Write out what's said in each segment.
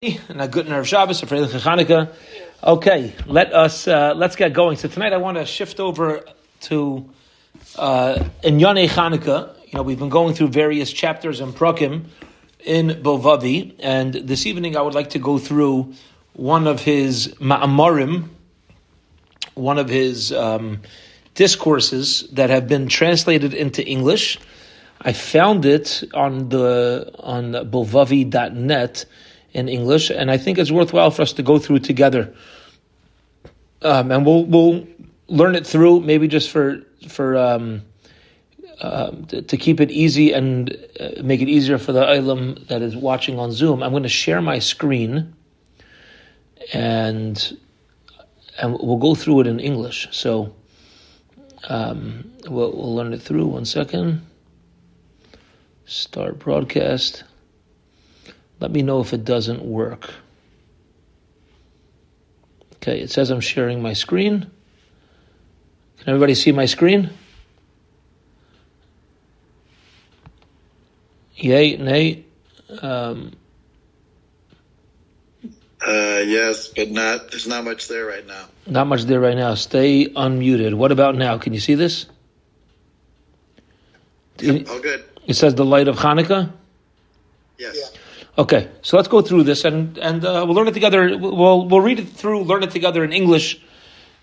and a good nerve Shabbos, a Freilich Chanukah. Okay, let us uh, let's get going. So tonight I want to shift over to uh, in inyanei Chanukah. You know, we've been going through various chapters and prakim in Bilvavi, and this evening I would like to go through one of his ma'amarim, one of his um, discourses that have been translated into English. I found it on the on bilvavi.net in English, and I think it's worthwhile for us to go through together. Um, and we'll we'll learn it through, maybe just for for um, uh, to, to, keep it easy and uh, make it easier for the ilam that is watching on Zoom. I'm going to share my screen, and and we'll go through it in English. So um, we'll, we'll learn it through. One second. Start broadcast. Let me know if it doesn't work. Okay, it says I'm sharing my screen. Can everybody see my screen? Yay, nay. Um, uh, yes, but not. There's not much there right now. Not much there right now. Stay unmuted. What about now? Can you see this? Yep, all good. It says the light of Hanukkah. Yes. Yeah. Okay, so let's go through this and and uh, we'll learn it together. We'll we'll read it through, learn it together in English,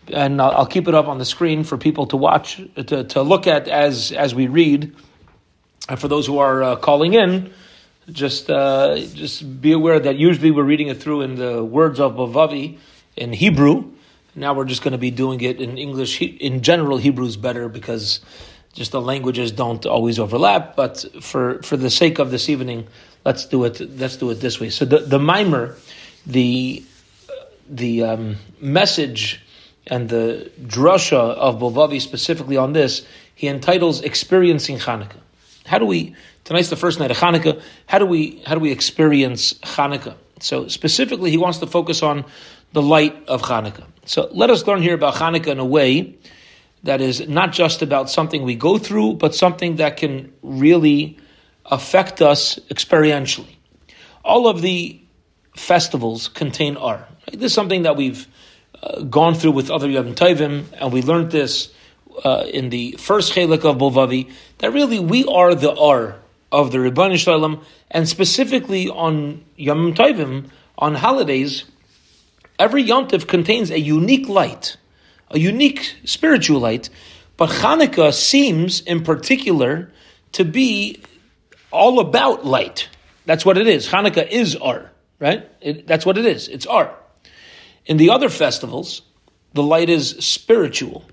and I'll, I'll keep it up on the screen for people to watch, to, to look at as as we read. And for those who are uh, calling in, just uh, just be aware that usually we're reading it through in the words of Bilvavi in Hebrew. Now we're just going to be doing it in English. In general, Hebrew is better because just the languages don't always overlap. But for for the sake of this evening let's do it. Let's do it this way. So the the mimer, the the um, message and the drasha of Bilvavi specifically on this, he entitles "Experiencing Hanukkah." How do we? Tonight's the first night of Hanukkah. How do we? How do we experience Hanukkah? So specifically, he wants to focus on the light of Hanukkah. So let us learn here about Hanukkah in a way that is not just about something we go through, but something that can really affect us experientially. All of the festivals contain ohr. Right? This is something that we've uh, gone through with other Yom Tovim, and we learned this uh, in the first chelik of Bilvavi, that really we are the ohr of the Ribono Shel Olam, and specifically on Yom Tovim, on holidays, every Yom Tov contains a unique light, a unique spiritual light, but Hanukkah seems in particular to be all about light. That's what it is. Hanukkah is art, right? It, that's what it is. It's art. In the other festivals, the light is spiritual.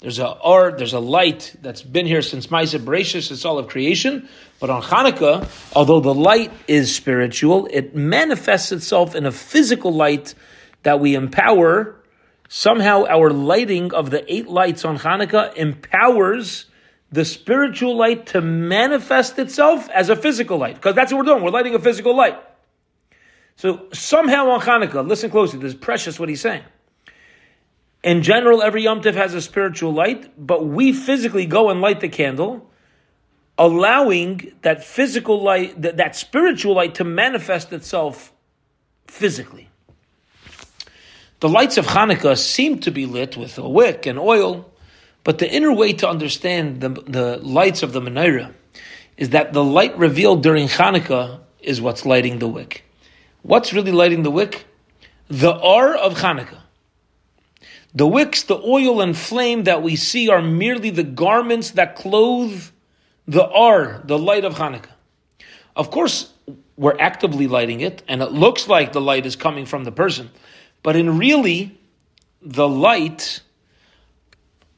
There's a art, there's a light that's been here since Maaseh Bereishis, it's all of creation. But on Hanukkah, although the light is spiritual, it manifests itself in a physical light that we empower. Somehow our lighting of the eight lights on Hanukkah empowers the spiritual light to manifest itself as a physical light. Because that's what we're doing. We're lighting a physical light. So somehow on Hanukkah, listen closely, this is precious what he's saying. In general, every Yom Tov has a spiritual light, but we physically go and light the candle, allowing that physical light, that, that spiritual light to manifest itself physically. The lights of Hanukkah seem to be lit with a wick and oil, but the inner way to understand the, the lights of the menorah is that the light revealed during Hanukkah is what's lighting the wick. What's really lighting the wick? The ohr of Hanukkah. The wicks, the oil and flame that we see are merely the garments that clothe the ohr, the light of Hanukkah. Of course, we're actively lighting it, and it looks like the light is coming from the person. But in really, the light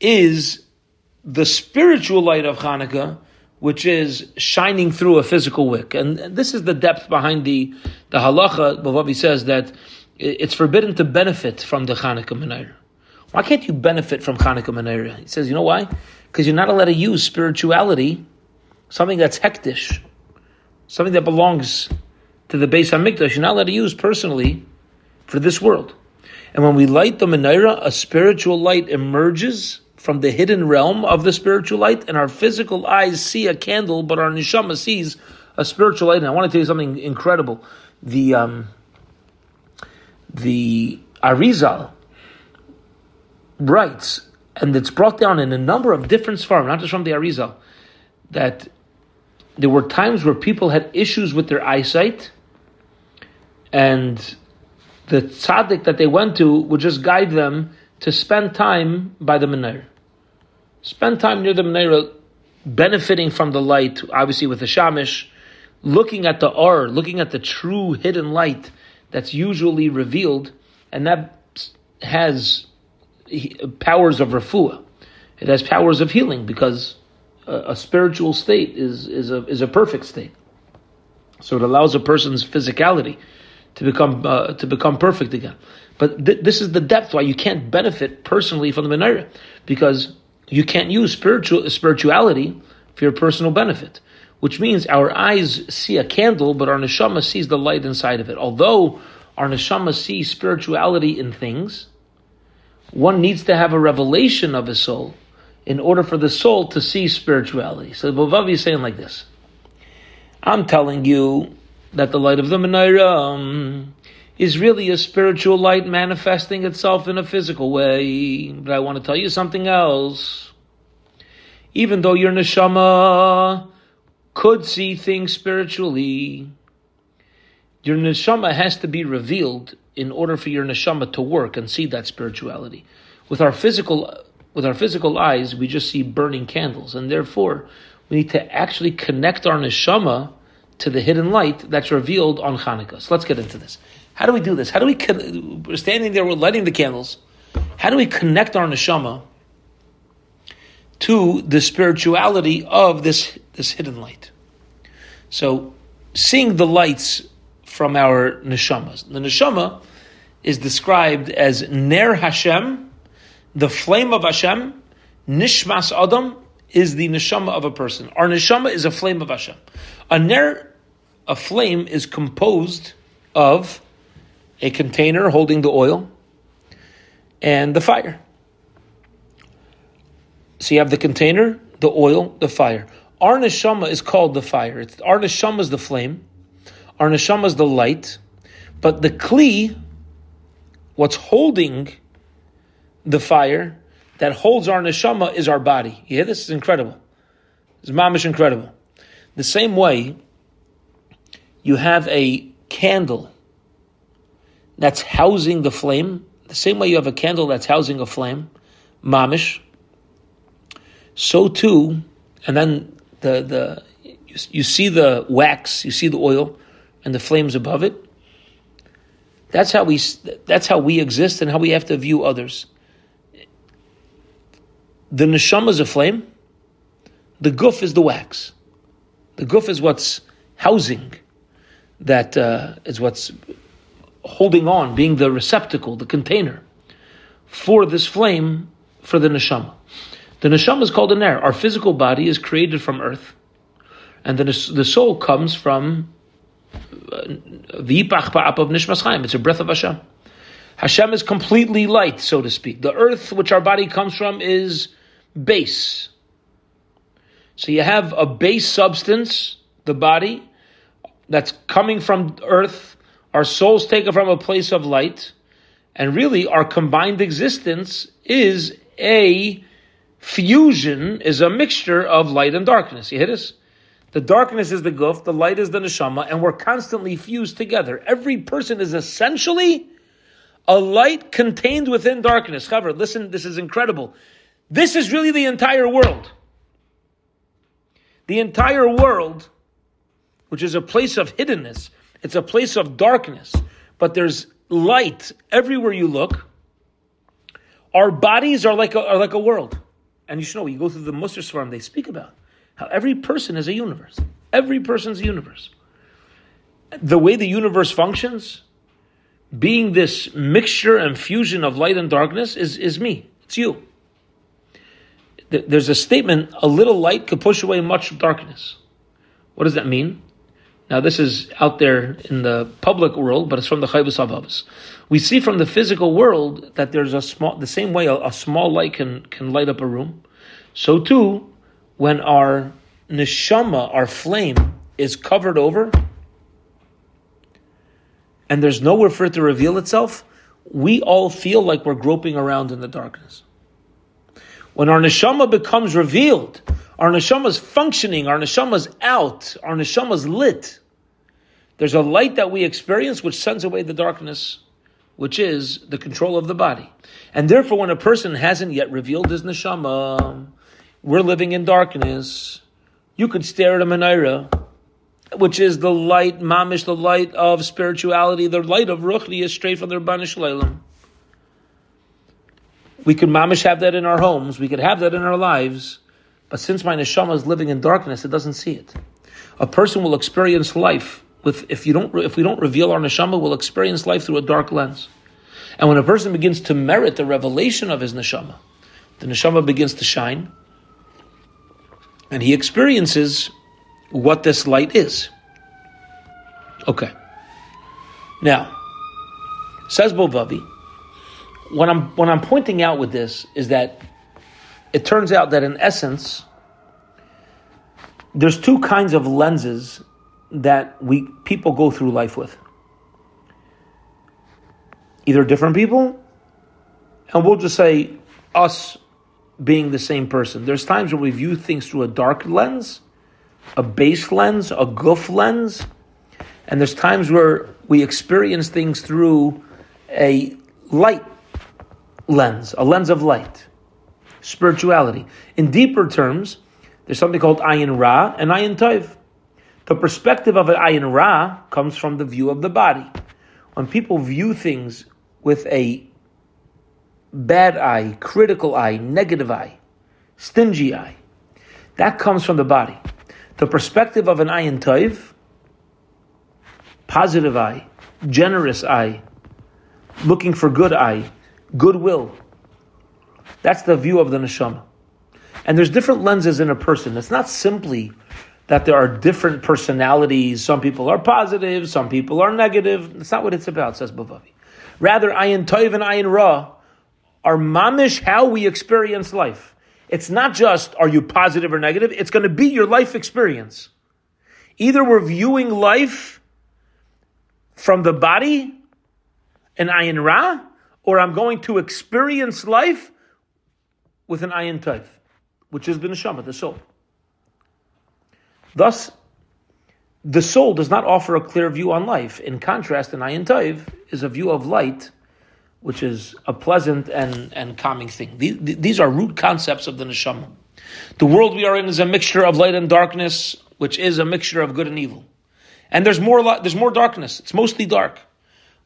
is the spiritual light of Hanukkah, which is shining through a physical wick. And, this is the depth behind the, the halacha. Bilvavi says that it's forbidden to benefit from the Hanukkah menorah. Why can't you benefit from Hanukkah menorah? He says, you know why? Because you're not allowed to use spirituality, something that's hekdesh, something that belongs to the Beis Hamikdash. You're not allowed to use personally for this world. And when we light the menorah, a spiritual light emerges from the hidden realm of the spiritual light, and our physical eyes see a candle, but our neshama sees a spiritual light. And I want to tell you something incredible. The um, the Arizal writes, and it's brought down in a number of different seforim, not just from the Arizal, that there were times where people had issues with their eyesight, and the tzaddik that they went to would just guide them to spend time by the menorah. Spend time near the menorah, benefiting from the light, obviously with the shamish, looking at the or, looking at the true hidden light that's usually revealed, and that has powers of refuah. It has powers of healing because a, a spiritual state is, is, a, is a perfect state. So it allows a person's physicality to become uh, to become perfect again. But th- this is the depth why you can't benefit personally from the menorah because you can't use spiritual spirituality for your personal benefit. Which means our eyes see a candle, but our neshama sees the light inside of it. Although our neshama sees spirituality in things, one needs to have a revelation of his soul in order for the soul to see spirituality. So Bilvavi is saying like this. I'm telling you that the light of the menorah um, is really a spiritual light manifesting itself in a physical way. But I want to tell you something else. Even though your neshama could see things spiritually, your neshama has to be revealed in order for your neshama to work and see that spirituality. With our physical, with our physical eyes, we just see burning candles, and therefore we need to actually connect our neshama to the hidden light that's revealed on Hanukkah. So let's get into this. How do we do this? How do we? We're standing there, we're lighting the candles. How do we connect our neshama to the spirituality of this this hidden light? So, seeing the lights from our neshamas. The neshama is described as Ner Hashem, the flame of Hashem. Nishmas Adam is the neshama of a person. Our neshama is a flame of Hashem. A ner, a flame, is composed of a container holding the oil and the fire. So you have the container, the oil, the fire. Our neshama is called the fire. It's, our neshama is the flame. Our neshama is the light. But the kli, what's holding the fire, that holds our neshama is our body. Yeah, this is incredible. It's mamish incredible. The same way, you have a candle that's housing the flame. The same way you have a candle that's housing a flame, mamish. So too, and then the the you, you see the wax, you see the oil, and the flames above it. That's how we that's how we exist and how we have to view others. The neshama is a flame. The guf is the wax. The guf is what's housing. That uh, is what's holding on, being the receptacle, the container for this flame for the neshama. The neshama is called a ner. Our physical body is created from earth, and the, the soul comes from uh, of nishmas chaim. It's a breath of Hashem. Hashem is completely light, so to speak. The earth which our body comes from is base. So you have a base substance, the body, that's coming from earth. Our souls take it from a place of light. And really, our combined existence is a fusion, is a mixture of light and darkness. You hit us? The darkness is the guf, the light is the neshama, and we're constantly fused together. Every person is essentially a light contained within darkness. However, listen, this is incredible. This is really the entire world. The entire world, which is a place of hiddenness, it's a place of darkness, but there's light everywhere you look. Our bodies are like a, are like a world. And you should know, you go through the Musar Seforim, they speak about how every person is a universe. Every person's a universe. The way the universe functions, being this mixture and fusion of light and darkness, is, is me. It's you there's a statement, a little light could push away much darkness. What does that mean? Now, this is out there in the public world, but it's from the Chovos Halevavos. We see from the physical world that there's a small, the same way a, a, small light can, can light up a room. So too, when our neshama, our flame, is covered over, and there's nowhere for it to reveal itself, we all feel like we're groping around in the darkness. When our neshama becomes revealed, our neshama is functioning, our neshama is out, our neshama is lit. There's a light that we experience which sends away the darkness, which is the control of the body. And therefore, when a person hasn't yet revealed his neshama, we're living in darkness. You could stare at a menorah, which is the light, mamish, the light of spirituality, the light of ruchni straight from the Ribono Shel Olam. We could mamish have that in our homes. We could have that in our lives. But since my neshama is living in darkness, it doesn't see it. A person will experience life with if you don't if we don't reveal our neshama, we'll experience life through a dark lens. And when a person begins to merit the revelation of his neshama, the neshama begins to shine, and he experiences what this light is. Okay. Now, says Bilvavi, what I'm what I'm pointing out with this is that it turns out that in essence, there's two kinds of lenses that we people go through life with. Either different people, and we'll just say us being the same person. There's times where we view things through a dark lens, a base lens, a guf lens, and there's times where we experience things through a light lens, a lens of light spirituality. In deeper terms, there's something called ayin ra and ayin tov. The perspective of an ayin ra comes from the view of the body. When people view things with a bad eye, critical eye, negative eye, stingy eye, that comes from the body. The perspective of an ayin tov, positive eye, generous eye, looking for good eye, goodwill, that's the view of the neshama. And there's different lenses in a person. It's not simply that there are different personalities. Some people are positive, some people are negative. That's not what it's about, says Bilvavi. Rather, ayin toiv and ayin ra are mamish how we experience life. It's not just are you positive or negative, it's going to be your life experience. Either we're viewing life from the body, an ayin ra, or I'm going to experience life with an ayin taif, which is the neshama, the soul. Thus, the soul does not offer a clear view on life. In contrast, an ayin taif is a view of light, which is a pleasant and, and calming thing. These, these are root concepts of the neshama. The world we are in is a mixture of light and darkness, which is a mixture of good and evil. And there's more, there's more darkness. It's mostly dark.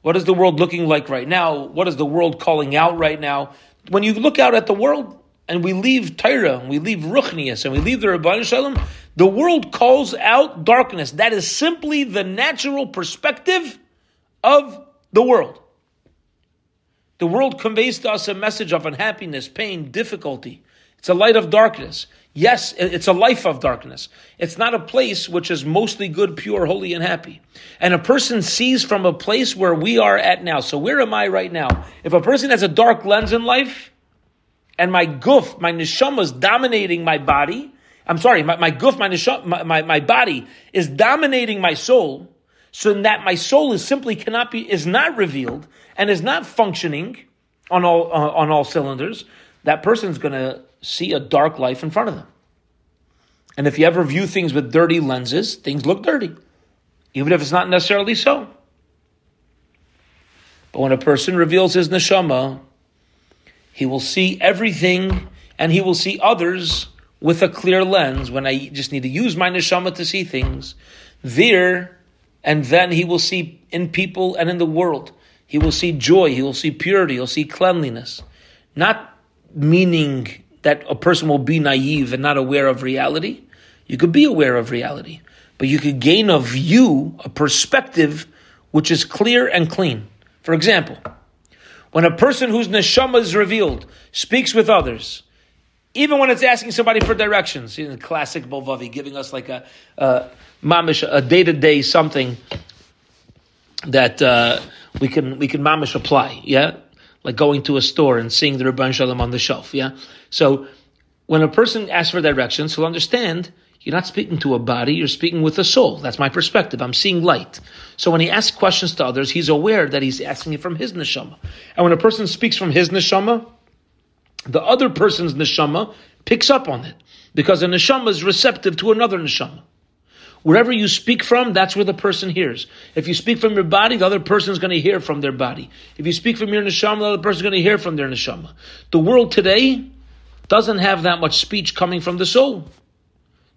What is the world looking like right now? What is the world calling out right now? When you look out at the world, and we leave Torah, and we leave Ruchnias, and we leave the Ribono Shel Olam, the world calls out darkness. That is simply the natural perspective of the world. The world conveys to us a message of unhappiness, pain, difficulty. It's a light of darkness. Yes, it's a life of darkness. It's not a place which is mostly good, pure, holy, and happy. And a person sees from a place where we are at now. So where am I right now? If a person has a dark lens in life, and my guf, my neshama is dominating my body. I'm sorry, my, my guf, my, neshama, my, my, my body is dominating my soul, so that my soul is simply cannot be, is not revealed and is not functioning on all, uh, on all cylinders, that person's to see a dark life in front of them. And if you ever view things with dirty lenses, things look dirty, even if it's not necessarily so. But when a person reveals his neshama, he will see everything and he will see others with a clear lens when I just need to use my neshama to see things. There, and then he will see in people and in the world. He will see joy, he will see purity, he'll see cleanliness. Not meaning that a person will be naive and not aware of reality. You could be aware of reality, but you could gain a view, a perspective, which is clear and clean. For example, when a person whose neshama is revealed speaks with others, even when it's asking somebody for directions, in the classic Bilvavi, giving us like a, a mamish, a day to day something that uh, we can we can mamish apply, yeah, like going to a store and seeing the Ribono Shel Olam on the shelf, yeah. So when a person asks for directions, he'll understand You're not speaking to a body, you're speaking with a soul. That's my perspective. I'm seeing light. So when he asks questions to others, he's aware that he's asking it from his neshama. And when a person speaks from his neshama, the other person's neshama picks up on it because a neshama is receptive to another neshama. Wherever you speak from, that's where the person hears. If you speak from your body, the other person is going to hear from their body. If you speak from your neshama, the other person is going to hear from their neshama. The world today doesn't have that much speech coming from the soul.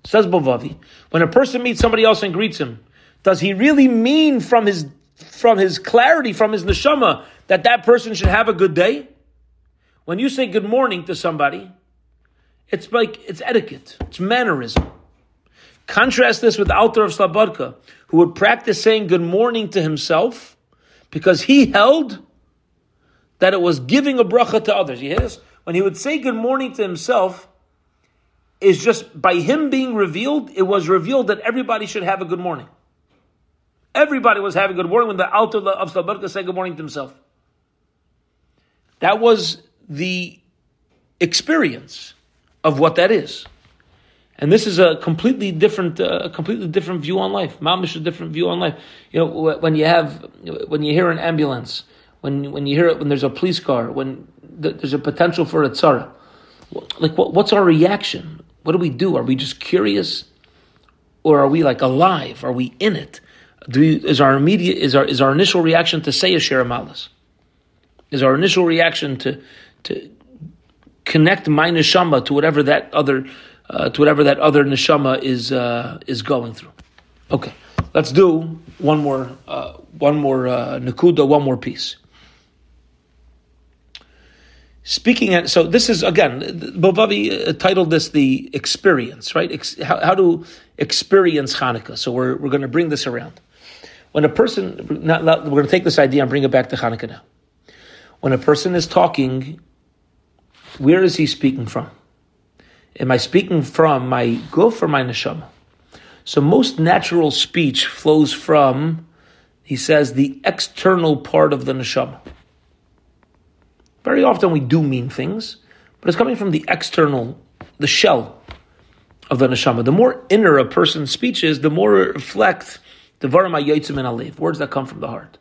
Says Bilvavi, when a person meets somebody else and greets him, does he really mean from his from his clarity, from his neshama, that that person should have a good day? When you say good morning to somebody, it's like it's etiquette, it's mannerism. Contrast this with the Alter of Slabodka, who would practice saying good morning to himself because he held that it was giving a bracha to others. You hear this? When he would say good morning to himself, is just by him being revealed, it was revealed that everybody should have a good morning. Everybody was having a good morning when the Alter of Slabodka said good morning to himself. That was the experience of what that is. And this is a completely different, uh, a completely different view on life. Mamish is a different view on life. You know, when you have, when you hear an ambulance, when when you hear it, when there's a police car, when there's a potential for a tzara, like what, what's our reaction? What do we do? Are we just curious, or are we like alive? Are we in it? Do we, is our immediate is our is our initial reaction to say a Shir Hamaalos? Is our initial reaction to to connect my neshama to whatever that other uh, to whatever that other neshama is uh, is going through. Okay, let's do one more uh, one more uh, nakuda, one more piece. Speaking at, so this is again, Bilvavi uh, titled this the experience, right? Ex, how, how, to experience Hanukkah. So we're, we're going to bring this around. When a person, not, not, we're going to take this idea and bring it back to Hanukkah now. When a person is talking, where is he speaking from? Am I speaking from my guf or my neshama? So most natural speech flows from, he says, the external part of the neshama. Very often we do mean things, but it's coming from the external, the shell of the neshama. The more inner a person's speech is, the more it reflects the devarim hayotzim min halev, words that come from the heart,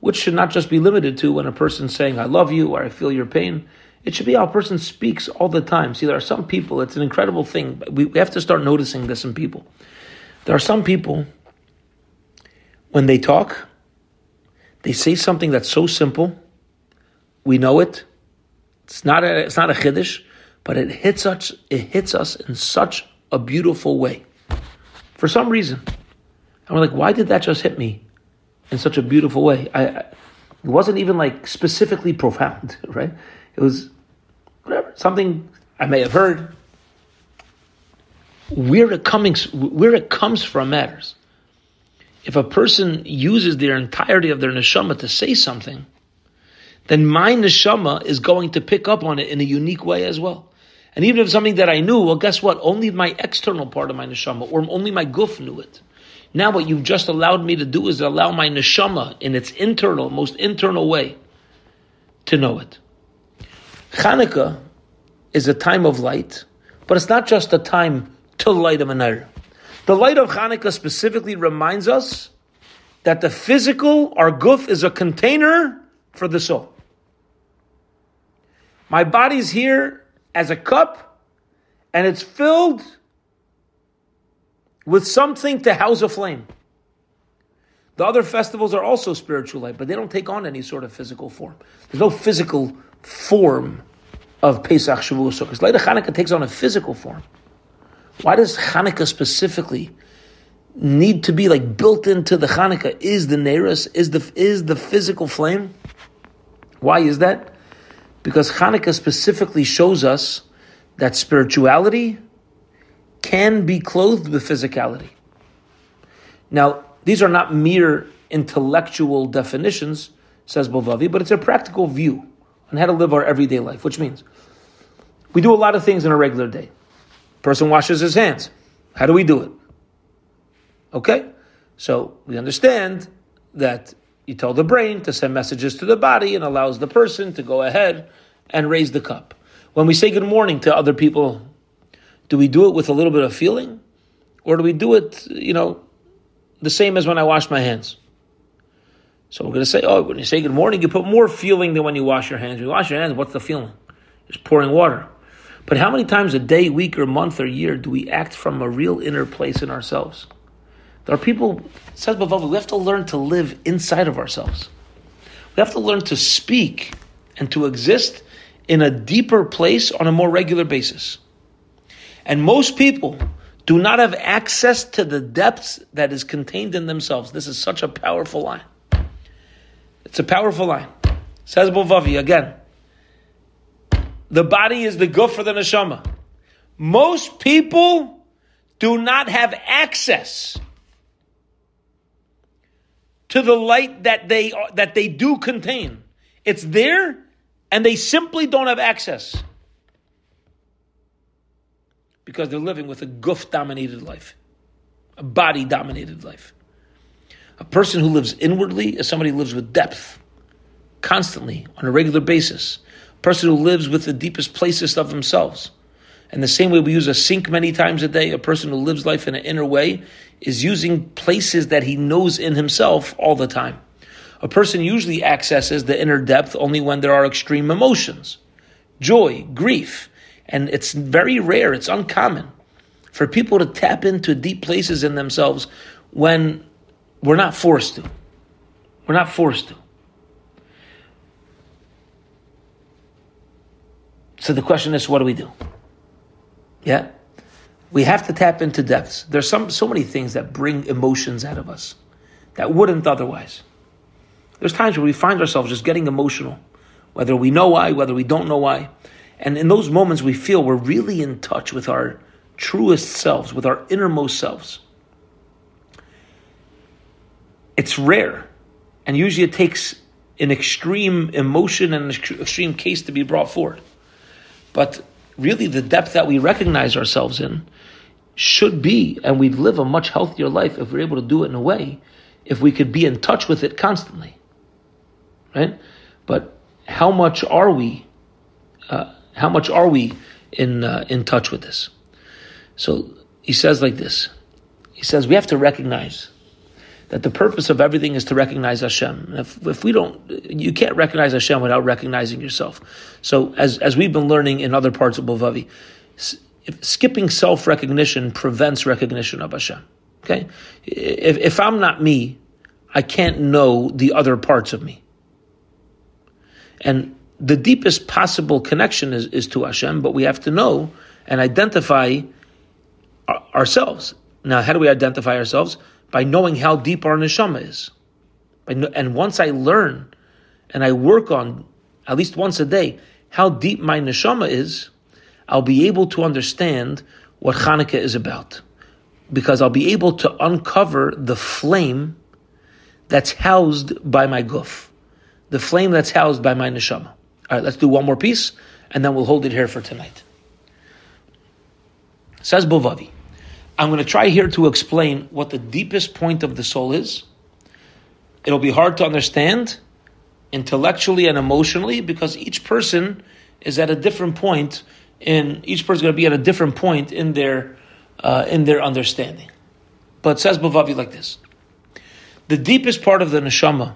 which should not just be limited to when a person's saying, I love you, or I feel your pain. It should be how a person speaks all the time. See, there are some people, it's an incredible thing. We, we have to start noticing this in people. There are some people, when they talk, they say something that's so simple, we know it. It's not a, it's not a chiddush, but it hits us. It hits us in such a beautiful way, for some reason. And we're like, why did that just hit me in such a beautiful way? I, I, it wasn't even like specifically profound, right? It was whatever, something I may have heard. Where it coming, where it comes from matters. If a person uses their entirety of their neshama to say something, then my neshama is going to pick up on it in a unique way as well. And even if something that I knew, well, guess what? Only my external part of my neshama, or only my guf knew it. Now, what you've just allowed me to do is allow my neshama in its internal, most internal way, to know it. Hanukkah is a time of light, but it's not just a time to light a menorah. The light of Hanukkah specifically reminds us that the physical, our guf, is a container for the soul. My body's here as a cup, and it's filled with something to house a flame. The other festivals are also spiritual light, but they don't take on any sort of physical form. There's no physical form of Pesach, Shavuot, Sukkot. Later Hanukkah takes on a physical form. Why does Hanukkah specifically need to be like built into the Hanukkah? Is the Neris, is the, is the physical flame? Why is that? Because Hanukkah specifically shows us that spirituality can be clothed with physicality. Now, these are not mere intellectual definitions, says Bilvavi, but it's a practical view on how to live our everyday life, which means we do a lot of things in a regular day. Person washes his hands. How do we do it? Okay? So we understand that you tell the brain to send messages to the body and allows the person to go ahead and raise the cup. When we say good morning to other people, do we do it with a little bit of feeling? Or do we do it, you know, the same as when I wash my hands? So we're going to say, oh, when you say good morning, you put more feeling than when you wash your hands. When you wash your hands, what's the feeling? It's pouring water. But how many times a day, week, or month, or year do we act from a real inner place in ourselves? There are people, says Bilvavi, we have to learn to live inside of ourselves. We have to learn to speak and to exist in a deeper place on a more regular basis. And most people do not have access to the depths that is contained in themselves. This is such a powerful line. It's a powerful line. Says Bilvavi again. The body is the good for the neshama. Most people do not have access to the light that they that they do contain. It's there, and they simply don't have access because they're living with a guf dominated life, a body dominated life. A person who lives inwardly is somebody who lives with depth, constantly, on a regular basis. A person who lives with the deepest places of themselves. And the same way we use a sink many times a day, a person who lives life in an inner way is using places that he knows in himself all the time. A person usually accesses the inner depth only when there are extreme emotions, joy, grief. And it's very rare, it's uncommon for people to tap into deep places in themselves when we're not forced to. We're not forced to. So the question is, what do we do? Yeah? We have to tap into depths. There's some so many things that bring emotions out of us that wouldn't otherwise. There's times where we find ourselves just getting emotional, whether we know why, whether we don't know why. And in those moments, we feel we're really in touch with our truest selves, with our innermost selves. It's rare, and usually it takes an extreme emotion and an extreme case to be brought forward. But really, the depth that we recognize ourselves in should be, and we'd live a much healthier life if we're able to do it in a way, if we could be in touch with it constantly. Right? But how much are we? Uh, how much are we in uh, in touch with this? So he says like this. He says we have to recognize that the purpose of everything is to recognize Hashem. If, if we don't, you can't recognize Hashem without recognizing yourself. So, as, as we've been learning in other parts of Bilvavi, skipping self recognition prevents recognition of Hashem. Okay? If, if I'm not me, I can't know the other parts of me. And the deepest possible connection is, is to Hashem, but we have to know and identify ourselves. Now, how do we identify ourselves? By knowing how deep our neshama is. And once I learn and I work on, at least once a day, how deep my neshama is, I'll be able to understand what Hanukkah is about. Because I'll be able to uncover the flame that's housed by my guf, the flame that's housed by my neshama. All right, let's do one more piece, and then we'll hold it here for tonight. Says Bilvavi. I'm going to try here to explain what the deepest point of the soul is. It'll be hard to understand intellectually and emotionally because each person is at a different point in each person is going to be at a different point in their uh, in their understanding. But says Bilvavi like this: the deepest part of the neshama,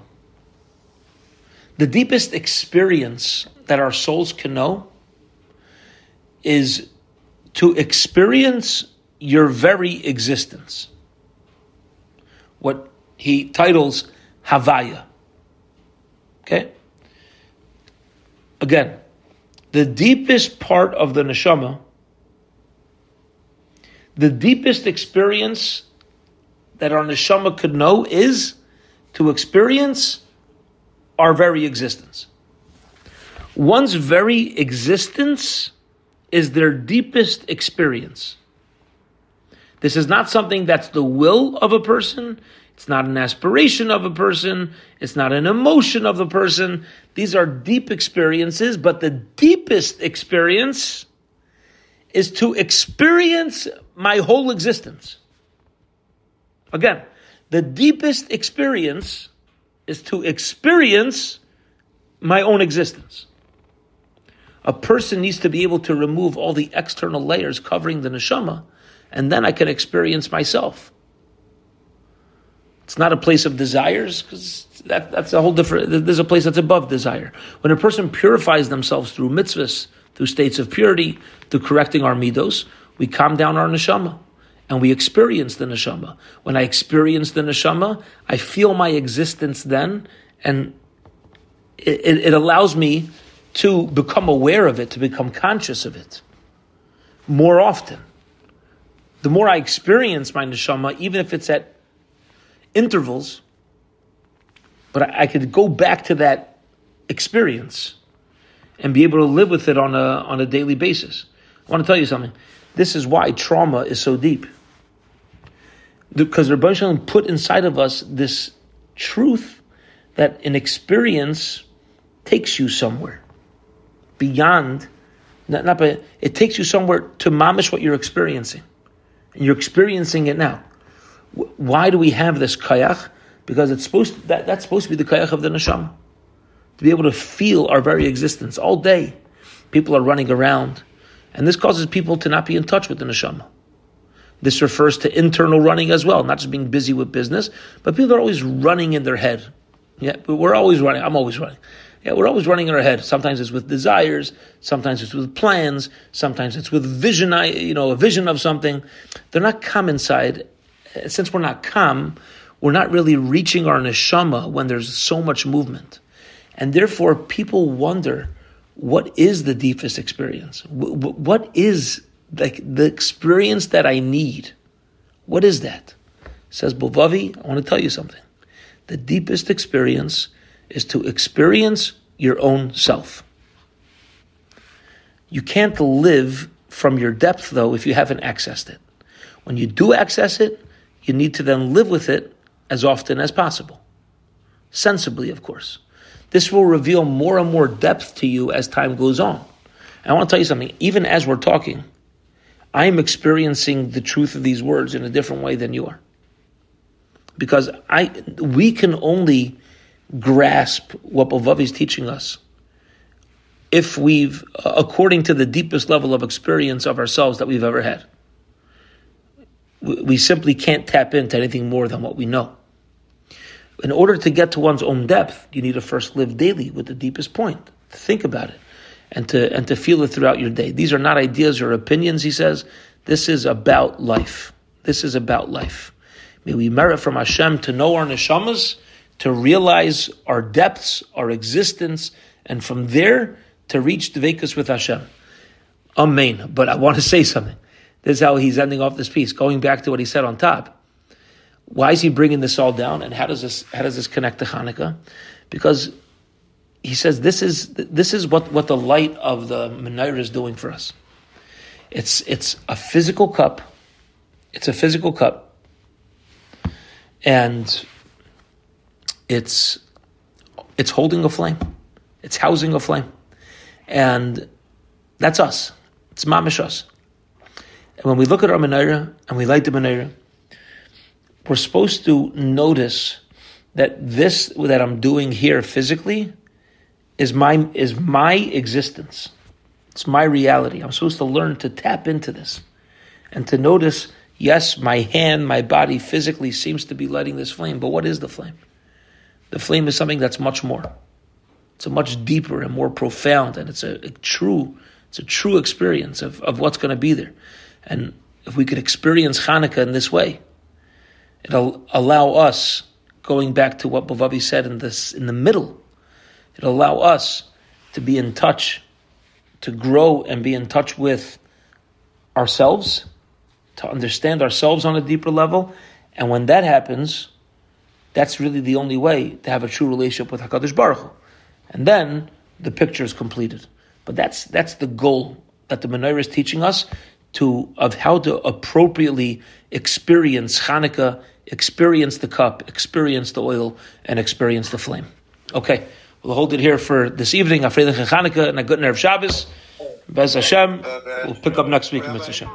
the deepest experience that our souls can know, is to experience your very existence. What he titles Havaya. Okay? Again, the deepest part of the neshama, the deepest experience that our neshama could know is to experience our very existence. One's very existence is their deepest experience. This is not something that's the will of a person. It's not an aspiration of a person. It's not an emotion of the person. These are deep experiences, but the deepest experience is to experience my whole existence. Again, the deepest experience is to experience my own existence. A person needs to be able to remove all the external layers covering the neshama and then I can experience myself. It's not a place of desires because that, that's a whole different. There's a place that's above desire. When a person purifies themselves through mitzvahs, through states of purity, through correcting our midos, we calm down our neshama and we experience the neshama. When I experience the neshama, I feel my existence then, and it, it, it allows me to become aware of it, to become conscious of it more often. The more I experience my neshama, even if it's at intervals, but I, I could go back to that experience and be able to live with it on a on a daily basis. I want to tell you something. This is why trauma is so deep. Because Ribono Shel Olam put inside of us this truth that an experience takes you somewhere beyond, not, not it takes you somewhere to mamish what you're experiencing. You're experiencing it now. Why do we have this kayach? Because it's supposed to, that, that's supposed to be the kayach of the neshama. To be able to feel our very existence all day. People are running around. And this causes people to not be in touch with the neshama. This refers to internal running as well, not just being busy with business, but people are always running in their head. Yeah, but we're always running. I'm always running. Yeah, we're always running in our head. Sometimes it's with desires, sometimes it's with plans, sometimes it's with vision, you know, a vision of something. They're not calm inside. Since we're not calm, we're not really reaching our neshama when there's so much movement. And therefore, people wonder, what is the deepest experience? What is like the experience that I need. What is that? Says Bilvavi, I want to tell you something. The deepest experience is to experience your own self. You can't live from your depth, though, if you haven't accessed it. When you do access it, you need to then live with it as often as possible. Sensibly, of course. This will reveal more and more depth to you as time goes on. I want to tell you something, even as we're talking, I am experiencing the truth of these words in a different way than you are. Because I, we can only grasp what Bilvavi is teaching us if we've, uh, according to the deepest level of experience of ourselves that we've ever had. We simply can't tap into anything more than what we know. In order to get to one's own depth, you need to first live daily with the deepest point. to Think about it and to and to feel it throughout your day. These are not ideas or opinions, he says. This is about life. This is about life. May we merit from Hashem to know our neshamas, to realize our depths, our existence, and from there to reach Dvekas with Hashem. Amen. But I want to say something. This is how he's ending off this piece. Going back to what he said on top. Why is he bringing this all down, and how does this how does this connect to Hanukkah? Because he says this is this is what, what the light of the menorah is doing for us. It's it's a physical cup. It's a physical cup, and it's it's holding a flame. It's housing a flame, and that's us. It's mamish us. And when we look at our menorah and we light the menorah, we're supposed to notice that this that I'm doing here physically is my is my existence. It's my reality. I'm supposed to learn to tap into this and to notice, yes, my hand, my body physically seems to be lighting this flame, but what is the flame? The flame is something that's much more. It's a much deeper and more profound, and it's a, a true, it's a true experience of, of what's going to be there. And if we could experience Hanukkah in this way, it'll allow us, going back to what Bilvavi said in this in the middle It'll allow us to be in touch, to grow and be in touch with ourselves, to understand ourselves on a deeper level. And when that happens, that's really the only way to have a true relationship with Hakadosh Baruch Hu. And then the picture is completed. But that's that's the goal that the Menorah is teaching us to of how to appropriately experience Hanukkah, experience the cup, experience the oil, and experience the flame. Okay. We'll hold it here for this evening. Afreidach Chanukah and a good nerve Shabbos. Bez Hashem. We'll pick up next week Mitzvah.